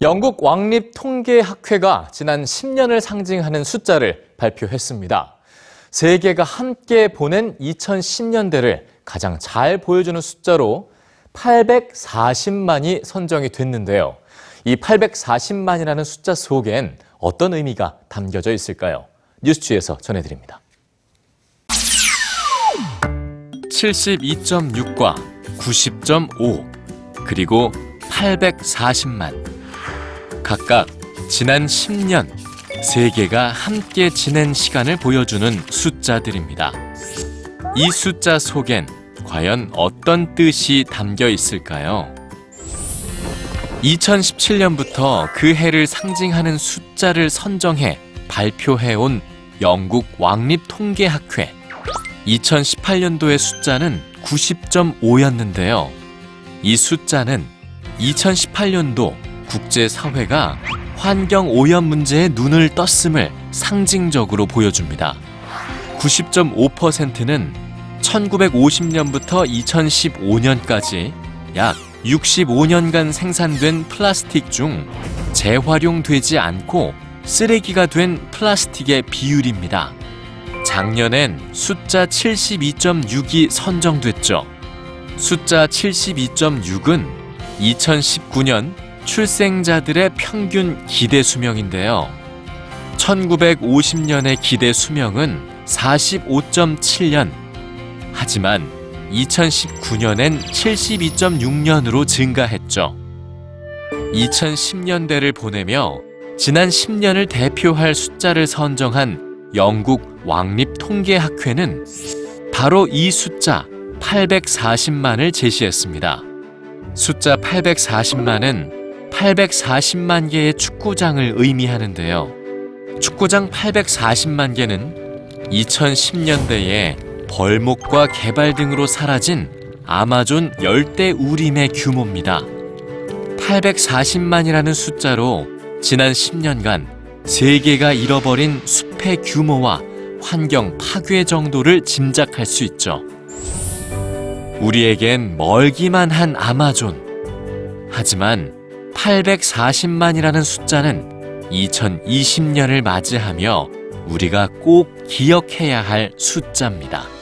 영국 왕립통계학회가 지난 10년을 상징하는 숫자를 발표했습니다. 세계가 함께 보낸 2010년대를 가장 잘 보여주는 숫자로 840만이 선정이 됐는데요. 이 840만이라는 숫자 속엔 어떤 의미가 담겨져 있을까요? 뉴스취에서 전해드립니다. 72.6과 90.5 그리고 840만 각각 지난 10년 세계가 함께 지낸 시간을 보여주는 숫자들입니다. 이 숫자 속엔 과연 어떤 뜻이 담겨 있을까요? 2017년부터 그 해를 상징하는 숫자를 선정해 발표해온 영국 왕립통계학회. 2018년도의 숫자는 90.5였는데요. 이 숫자는 2018년도 국제사회가 환경 오염 문제에 눈을 떴음을 상징적으로 보여줍니다. 90.5%는 1950년부터 2015년까지 약 65년간 생산된 플라스틱 중 재활용되지 않고 쓰레기가 된 플라스틱의 비율입니다. 작년엔 숫자 72.6이 선정됐죠. 숫자 72.6은 2019년 출생자들의 평균 기대 수명인데요. 1950년의 기대 수명은 45.7년. 하지만 2019년엔 72.6년으로 증가했죠. 2010년대를 보내며 지난 10년을 대표할 숫자를 선정한 영국 왕립통계학회는 바로 이 숫자 840만을 제시했습니다. 숫자 840만은 840만 개의 축구장을 의미하는데요. 축구장 840만 개는 2010년대에 벌목과 개발 등으로 사라진 아마존 열대 우림의 규모입니다. 840만이라는 숫자로 지난 10년간 세계가 잃어버린 숲의 규모와 환경 파괴 정도를 짐작할 수 있죠. 우리에겐 멀기만 한 아마존. 하지만 840만이라는 숫자는 2020년을 맞이하며 우리가 꼭 기억해야 할 숫자입니다.